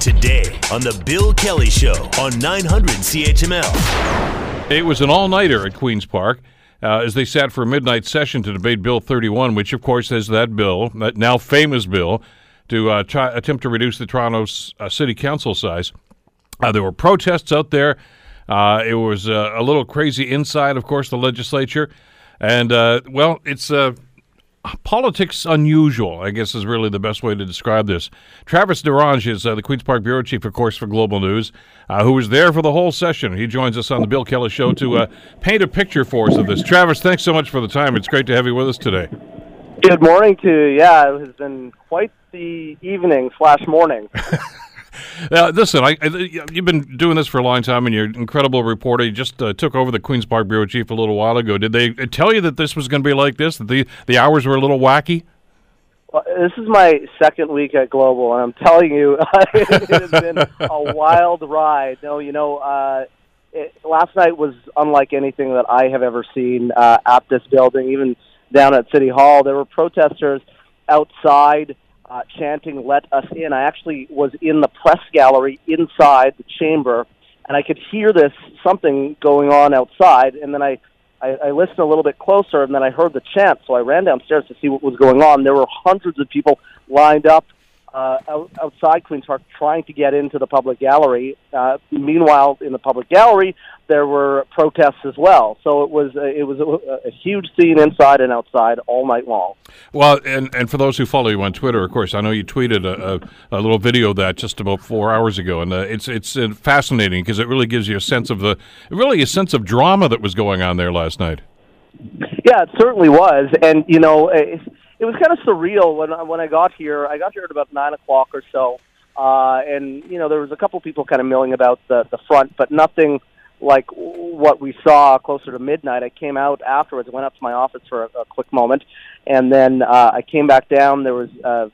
Today on The Bill Kelly Show on 900 CHML. It was an all nighter at Queen's Park. Uh, as they sat for a midnight session to debate Bill 31, which, of course, is that bill, that now famous bill, to uh, try, attempt to reduce the Toronto uh, City Council size. Uh, there were protests out there. Uh, it was uh, a little crazy inside, of course, the legislature. And, well, it's politics unusual, I guess is really the best way to describe this. Travis Dhanraj is uh, the Queen's Park Bureau Chief, of course, for Global News, uh, who was there for the whole session. He joins us on the Bill Kelly Show to uh, paint a picture for us of this. Travis, thanks so much for the time. It's great to have you with us today. Good morning to you. Yeah, it has been quite the evening slash morning. Uh, listen, I, I, you've been doing this for a long time, and you're an incredible reporter. You just uh, took over the Queens Park bureau chief a little while ago. Did they tell you that this was going to be like this? That the the hours were a little wacky? Well, this is my second week at Global, and I'm telling you, it has been a wild ride. No, you know, uh, it, last night was unlike anything that I have ever seen uh, at this building. Even down at City Hall, there were protesters outside uh, chanting "Let us in." I actually was in the press gallery inside the chamber, and I could hear this something going on outside. And then I, I, I listened a little bit closer, and then I heard the chant. So I ran downstairs to see what was going on. There were hundreds of people lined up uh, out, outside Queens Park trying to get into the public gallery. Uh, meanwhile, in the public gallery, there were protests as well. So it was a, it was a, a, huge scene inside and outside all night long. Well, and and for those who follow you on Twitter, of course, I know you tweeted a, a, a little video of that just about four hours ago, and uh, it's it's uh, fascinating because it really gives you a sense of the really a sense of drama that was going on there last night. Yeah, it certainly was, and you know. It, it was kind of surreal when I, when I got here. I got here at about nine o'clock or so, uh, and you know there was a couple people kind of milling about the the front, but nothing like what we saw closer to midnight. I came out afterwards, went up to my office for a, a quick moment, and then uh, I came back down. There was uh,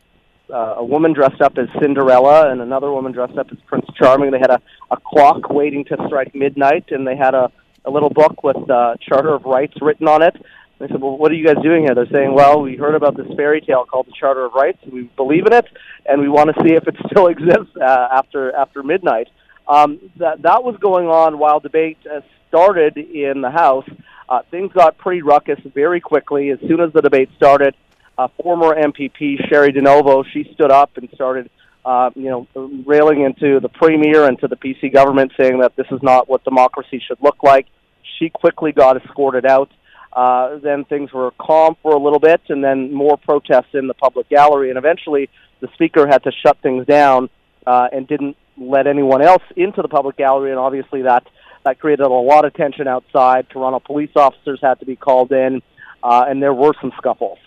uh, a woman dressed up as Cinderella and another woman dressed up as Prince Charming. They had a, a clock waiting to strike midnight, and they had a, a little book with uh, Charter of Rights written on it. I said, well, what are you guys doing here? They're saying, well, we heard about this fairy tale called the Charter of Rights. We believe in it, and we want to see if it still exists uh, after after midnight. Um, that that was going on while debate uh, started in the House. Uh, things got pretty ruckus very quickly. As soon as the debate started, uh, former MPP Cheri DiNovo she stood up and started, uh, you know, railing into the premier and to the PC government, saying that this is not what democracy should look like. She quickly got escorted out. Uh, then things were calm for a little bit, and then more protests in the public gallery. And eventually, the speaker had to shut things down uh, and didn't let anyone else into the public gallery. And obviously, that that created a lot of tension outside. Toronto police officers had to be called in, uh, and there were some scuffles.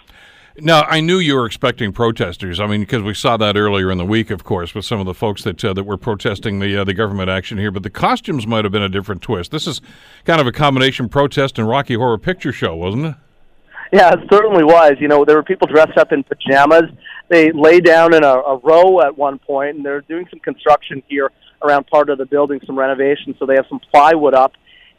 Now, I knew you were expecting protesters. I mean, because we saw that earlier in the week, of course, with some of the folks that uh, that were protesting the uh, the government action here. But the costumes might have been a different twist. This is kind of a combination protest and Rocky Horror Picture Show, wasn't it? Yeah, it certainly was. You know, there were people dressed up in pajamas. They lay down in a, a row at one point, and they're doing some construction here around part of the building, some renovation. So they have some plywood up,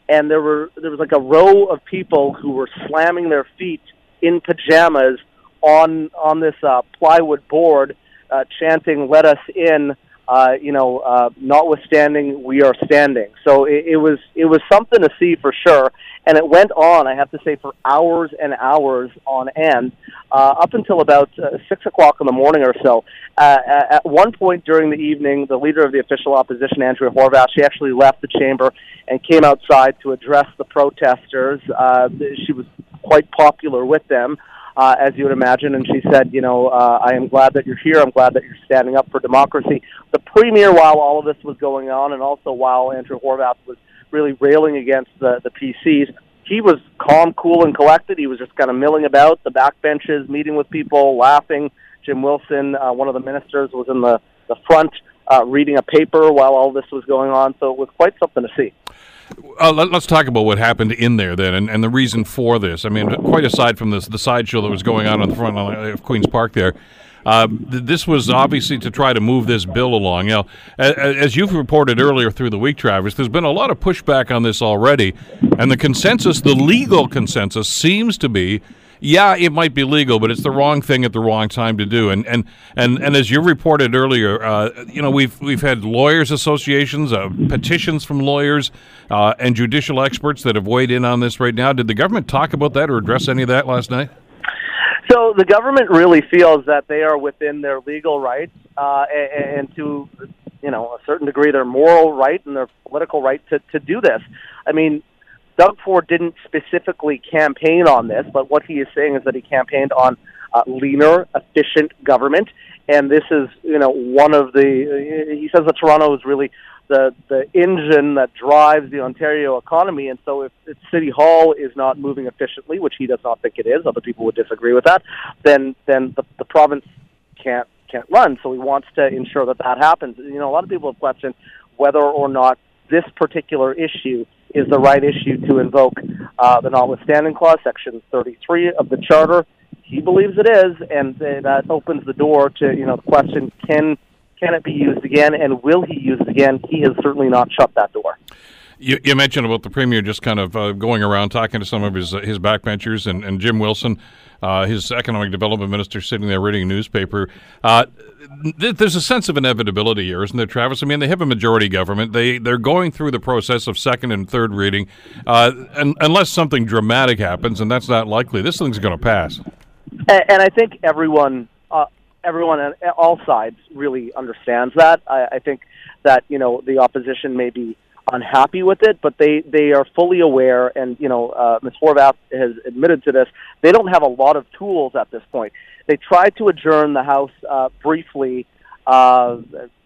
and there were there was like a row of people who were slamming their feet in pajamas on on this uh, plywood board, uh, chanting "Let us in." Uh, you know, uh, notwithstanding, we are standing. So it, it was it was something to see for sure, and it went on. I have to say for hours and hours on end, uh, up until about uh, six o'clock in the morning or so. Uh, at one point during the evening, the leader of the official opposition, Andrea Horwath, she actually left the chamber and came outside to address the protesters. Uh, she was quite popular with them uh, as you would imagine. And she said, you know, uh, I am glad that you're here. I'm glad that you're standing up for democracy. The premier, while all of this was going on, and also while Andrea Horwath was really railing against the, the PCs, he was calm, cool, and collected. He was just kind of milling about the back benches, meeting with people, laughing. Jim Wilson, uh, one of the ministers, was in the, the front uh, reading a paper while all this was going on. So it was quite something to see. Uh, let, us talk about what happened in there then, and, and, the reason for this. I mean, quite aside from this, the sideshow that was going on on the front of Queens Park there. Uh, this was obviously to try to move this bill along. Now, as you've reported earlier through the week, Travis, there's been a lot of pushback on this already, and the consensus, the legal consensus, seems to be yeah, it might be legal, but it's the wrong thing at the wrong time to do. And and and, and as you reported earlier, uh, you know we've we've had lawyers associations, uh, petitions from lawyers, uh, and judicial experts that have weighed in on this right now. Did the government talk about that or address any of that last night? So the government really feels that they are within their legal rights, uh, and, and to you know a certain degree their moral right and their political right to to do this. I mean, Doug Ford didn't specifically campaign on this, but what he is saying is that he campaigned on uh, leaner, efficient government, and this is, you know, one of the. He says that Toronto is really the the engine that drives the Ontario economy, and so if, if City Hall is not moving efficiently, which he does not think it is, other people would disagree with that, then then the, the province can't can't run. So he wants to ensure that that happens. You know, a lot of people have questioned whether or not this particular issue is the right issue to invoke uh, the notwithstanding clause, section 33 of the charter. He believes it is, and uh, that opens the door to you know the question: Can can it be used again, and will he use it again? He has certainly not shut that door. You, you, mentioned about the premier just kind of uh, going around talking to some of his uh, his backbenchers and, and Jim Wilson, uh, his economic development minister, sitting there reading a newspaper. Uh, th- there's a sense of inevitability here, isn't there, Travis? I mean, they have a majority government. They they're going through the process of second and third reading, uh, and unless something dramatic happens, and that's not likely, this thing's going to pass. And, and, I think everyone. Uh, everyone on all sides really understands that. I, I think that you know the opposition may be unhappy with it, but they they are fully aware, and you know, uh, Ms. Horwath has admitted to this. They don't have a lot of tools at this point. They tried to adjourn the House uh, briefly, uh,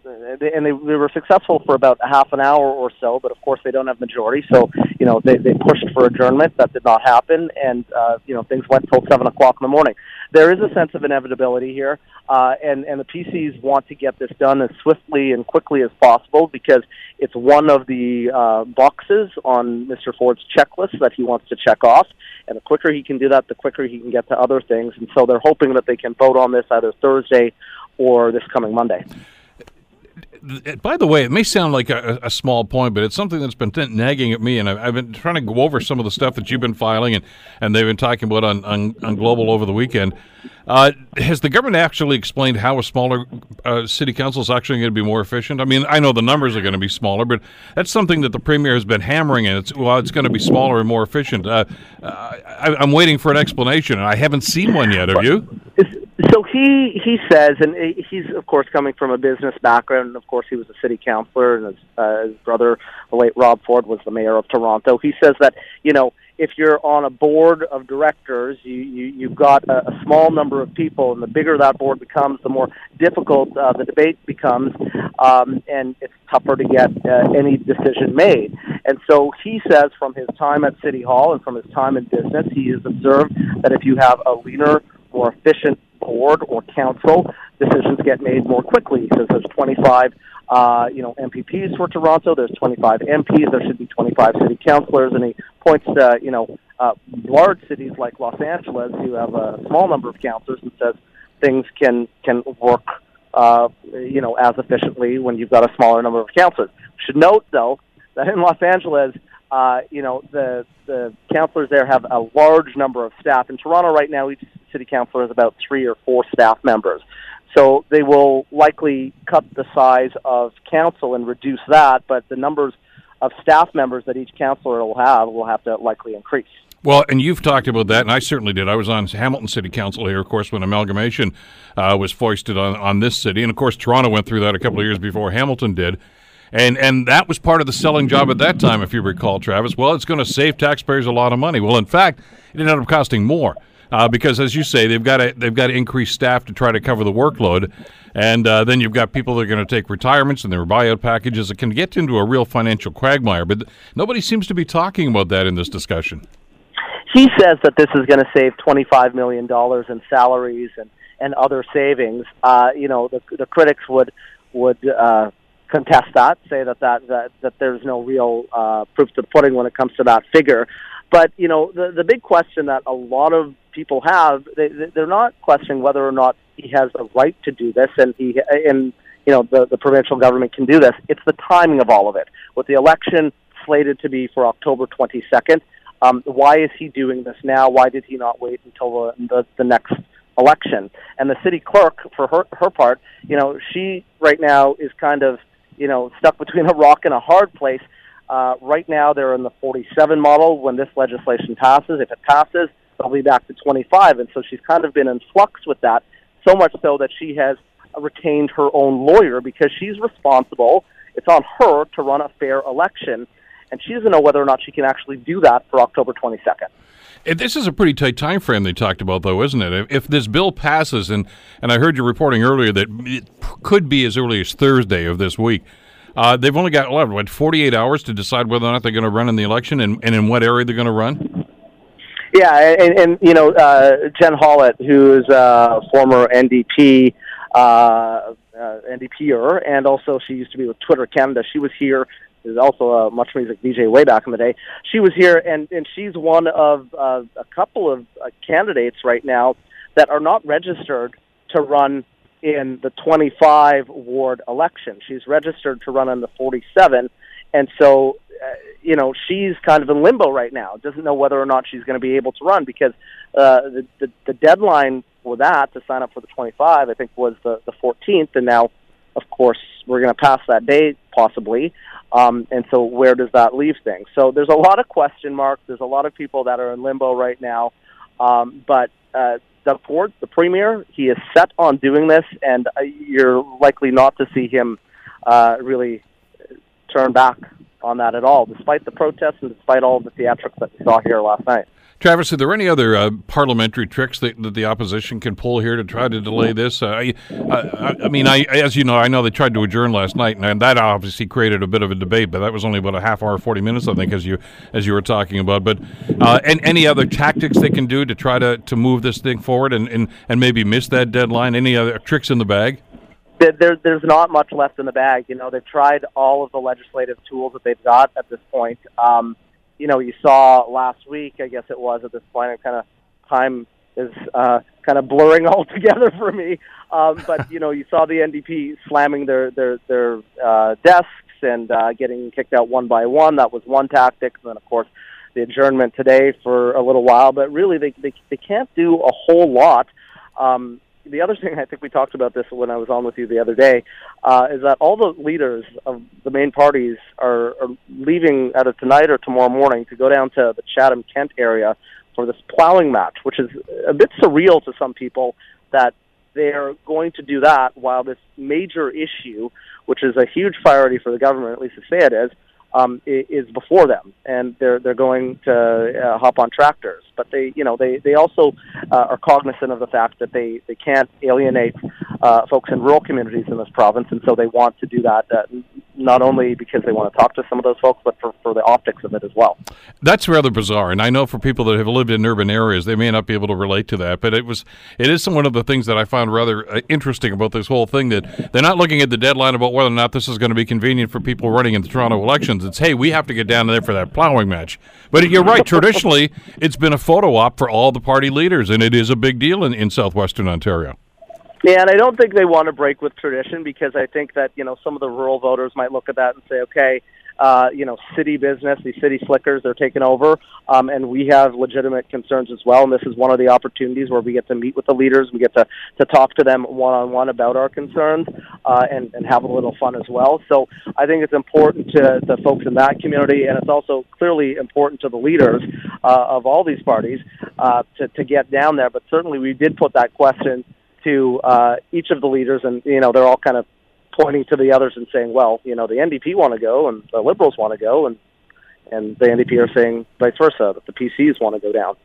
and they, they were successful for about half an hour or so. But of course, they don't have majority, so you know they they pushed for adjournment. That did not happen, and uh, you know things went till seven o'clock in the morning there is a sense of inevitability here, uh, and and the PCs want to get this done as swiftly and quickly as possible because it's one of the uh, boxes on Mr. Ford's checklist that he wants to check off. And the quicker he can do that, the quicker he can get to other things. And so they're hoping that they can vote on this either Thursday or this coming Monday by the way, it may sound like a, a, small point, but it's something that's been nagging at me, and I've, I've, been trying to go over some of the stuff that you've been filing and, and they've been talking about on, on, on Global over the weekend. Uh, has the government actually explained how a smaller uh, city council is actually going to be more efficient? I mean, I know the numbers are going to be smaller, but that's something that the premier has been hammering, and it's well, it's going to be smaller and more efficient. Uh, I, am waiting for an explanation, and I haven't seen one yet. Have you? So he he says, and he's of course coming from a business background. And of course, he was a city councilor, and his, uh, his brother, the late Rob Ford, was the mayor of Toronto. He says that you know if you're on a board of directors, you, you you've got a, a small number of people, and the bigger that board becomes, the more difficult uh, the debate becomes, um, and it's tougher to get uh, any decision made. And so he says, from his time at City Hall and from his time in business, he has observed that if you have a leaner, more efficient board or council, decisions get made more quickly. He says there's 25, uh, you know, MPPs for Toronto. There's 25 MPs. There should be 25 city councilors, and he points to, you know, uh, large cities like Los Angeles who have a small number of councilors and says things can can work, uh, you know, as efficiently when you've got a smaller number of councilors. Should note though that in Los Angeles, uh, you know, the the councilors there have a large number of staff. In Toronto right now, each city councilor has about three or four staff members. So they will likely cut the size of council and reduce that, but the numbers of staff members that each councilor will have will have to likely increase. Well, and you've talked about that, and I certainly did. I was on Hamilton City Council here, of course, when amalgamation uh, was foisted on, on this city. And of course, Toronto went through that a couple of years before Hamilton did. And and that was part of the selling job at that time, if you recall, Travis. Well, it's going to save taxpayers a lot of money. Well, in fact, it ended up costing more. Uh, because, as you say, they've got to they've got to increase staff to try to cover the workload, and uh, then you've got people that are going to take retirements and their buyout packages. It can get into a real financial quagmire, but nobody seems to be talking about that in this discussion. He says that this is going to save twenty five million dollars in salaries and and other savings. Uh, you know, the the critics would would uh, contest that, say that that that, that there's no real uh, proof to the pudding when it comes to that figure. But you know, the the big question that a lot of people have, they, they're not questioning whether or not he has the right to do this, and he and you know the the provincial government can do this. It's the timing of all of it. With the election slated to be for October 22nd, Um, why is he doing this now? Why did he not wait until the, the, the next election? And the city clerk, for her, her part, you know, she right now is kind of, you know, stuck between a rock and a hard place. Uh, right now, they're in the 47 model. When this legislation passes, if it passes, they'll be back to 25. And so she's kind of been in flux with that, so much so that she has retained her own lawyer because she's responsible. It's on her to run a fair election and she doesn't know whether or not she can actually do that for October 22nd. This is a pretty tight time frame they talked about, though, isn't it? If this bill passes, and, and I heard you reporting earlier that it could be as early as Thursday of this week, uh, they've only got, what, 48 hours to decide whether or not they're going to run in the election and, and in what area they're going to run? Yeah, and, and you know, uh, Jen Hollett, who is a former NDP, uh, uh, NDPer, and also she used to be with Twitter Canada, she was here is also a MuchMusic DJ way back in the day. She was here, and and she's one of uh, a couple of uh, candidates right now that are not registered to run in the 25 ward election. She's registered to run in the 47, and so uh, you know she's kind of in limbo right now. Doesn't know whether or not she's going to be able to run because uh, the, the the deadline for that to sign up for the 25, I think, was the the 14th, and now, of course, we're going to pass that date possibly. Um, and so, where does that leave things? So, there's a lot of question marks. There's a lot of people that are in limbo right now. Um, but uh, the Ford, the premier, he is set on doing this, and uh, you're likely not to see him uh, really turn back on that at all, despite the protests and despite all the theatrics that we saw here last night. Travis, are there any other uh, parliamentary tricks that, that, the opposition can pull here to try to delay this? Uh, I, I, I, mean, I, as you know, I know they tried to adjourn last night, and, and, that obviously created a bit of a debate. But that was only about a half hour, forty minutes, I think, as you as you were talking about. But uh, and any other tactics they can do to try to, to move this thing forward and, and, and maybe miss that deadline? Any other tricks in the bag? There, there's not much left in the bag. You know, they've tried all of the legislative tools that they've got at this point. Um, you know, you saw last week, I guess it was at this point, and kind of time is uh, kind of blurring all together for me. Um, but you know, you saw the NDP slamming their their their uh, desks and uh, getting kicked out one by one. That was one tactic. And then, of course, the adjournment today for a little while. But really, they they, they can't do a whole lot. Um, the other thing I think we talked about this when I was on with you the other day uh, is that all the leaders of the main parties are, are leaving either tonight or tomorrow morning to go down to the Chatham Kent area for this plowing match, which is a bit surreal to some people that they're going to do that while this major issue, which is a huge priority for the government, at least to say it is, um, is before them, and they're they're going to uh, hop on tractors. But they, you know, they they also uh, are cognizant of the fact that they they can't alienate uh, folks in rural communities in this province, and so they want to do that. Uh, not only because they want to talk to some of those folks, but for, for the optics of it as well. That's rather bizarre, and I know for people that have lived in urban areas, they may not be able to relate to that. But it was, it is one of the things that I found rather uh, interesting about this whole thing that they're not looking at the deadline about whether or not this is going to be convenient for people running in the Toronto elections. It's hey, we have to get down there for that plowing match. But you're right. Traditionally, it's been a photo op for all the party leaders, and it is a big deal in, in southwestern Ontario. Yeah, and I don't think they want to break with tradition because I think that you know some of the rural voters might look at that and say, okay, uh, you know, city business, these city slickers, they're taking over, um, and we have legitimate concerns as well. And this is one of the opportunities where we get to meet with the leaders, we get to to talk to them one on one about our concerns, uh, and and have a little fun as well. So I think it's important to the folks in that community, and it's also clearly important to the leaders uh, of all these parties uh, to to get down there. But certainly, we did put that question to uh, each of the leaders, and you know they're all kind of pointing to the others and saying, well, you know, the NDP want to go and the Liberals want to go, and and the NDP are saying vice versa that the PCs want to go down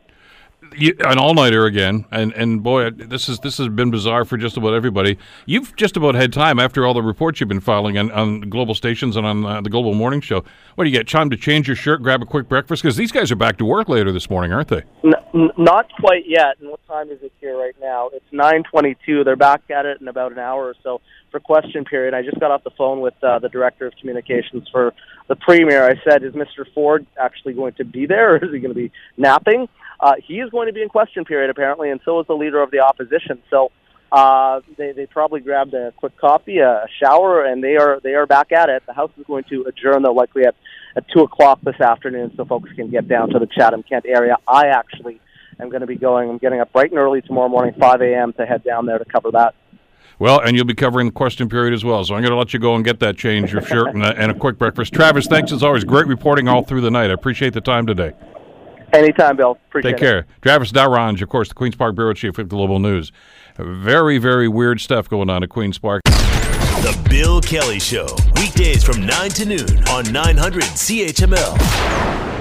you, an all nighter again, and and boy, this is this has been bizarre for just about everybody. You've just about had time after all the reports you've been filing on, on global stations and on uh, the Global Morning Show. What do you get? Time to change your shirt, grab a quick breakfast because these guys are back to work later this morning, aren't they? N- not quite yet. And what time is it here right now? It's nine twenty-two. They're back at it in about an hour or so for question period. I just got off the phone with uh, the director of communications for the premier. I said, "Is Mr. Ford actually going to be there, or is he going to be napping?" Uh, he is going to be in question period apparently, and so is the leader of the opposition. So Uh, they they probably grabbed a quick coffee, a shower, and they are they are back at it. The House is going to adjourn though likely at at two o'clock this afternoon, so folks can get down to the Chatham Kent area. I actually am going to be going. I'm getting up bright and early tomorrow morning, 5 a.m. to head down there to cover that. Well, and you'll be covering the question period as well. So I'm going to let you go and get that change of shirt and a, and a quick breakfast. Travis, thanks as always. Great reporting all through the night. I appreciate the time today. Anytime, Bill. Appreciate Take care. Travis Dhanraj, of course, the Queen's Park Bureau Chief with Global News. Very, very weird stuff going on at Queen's Park. The Bill Kelly Show, weekdays from 9 to noon on 900 CHML.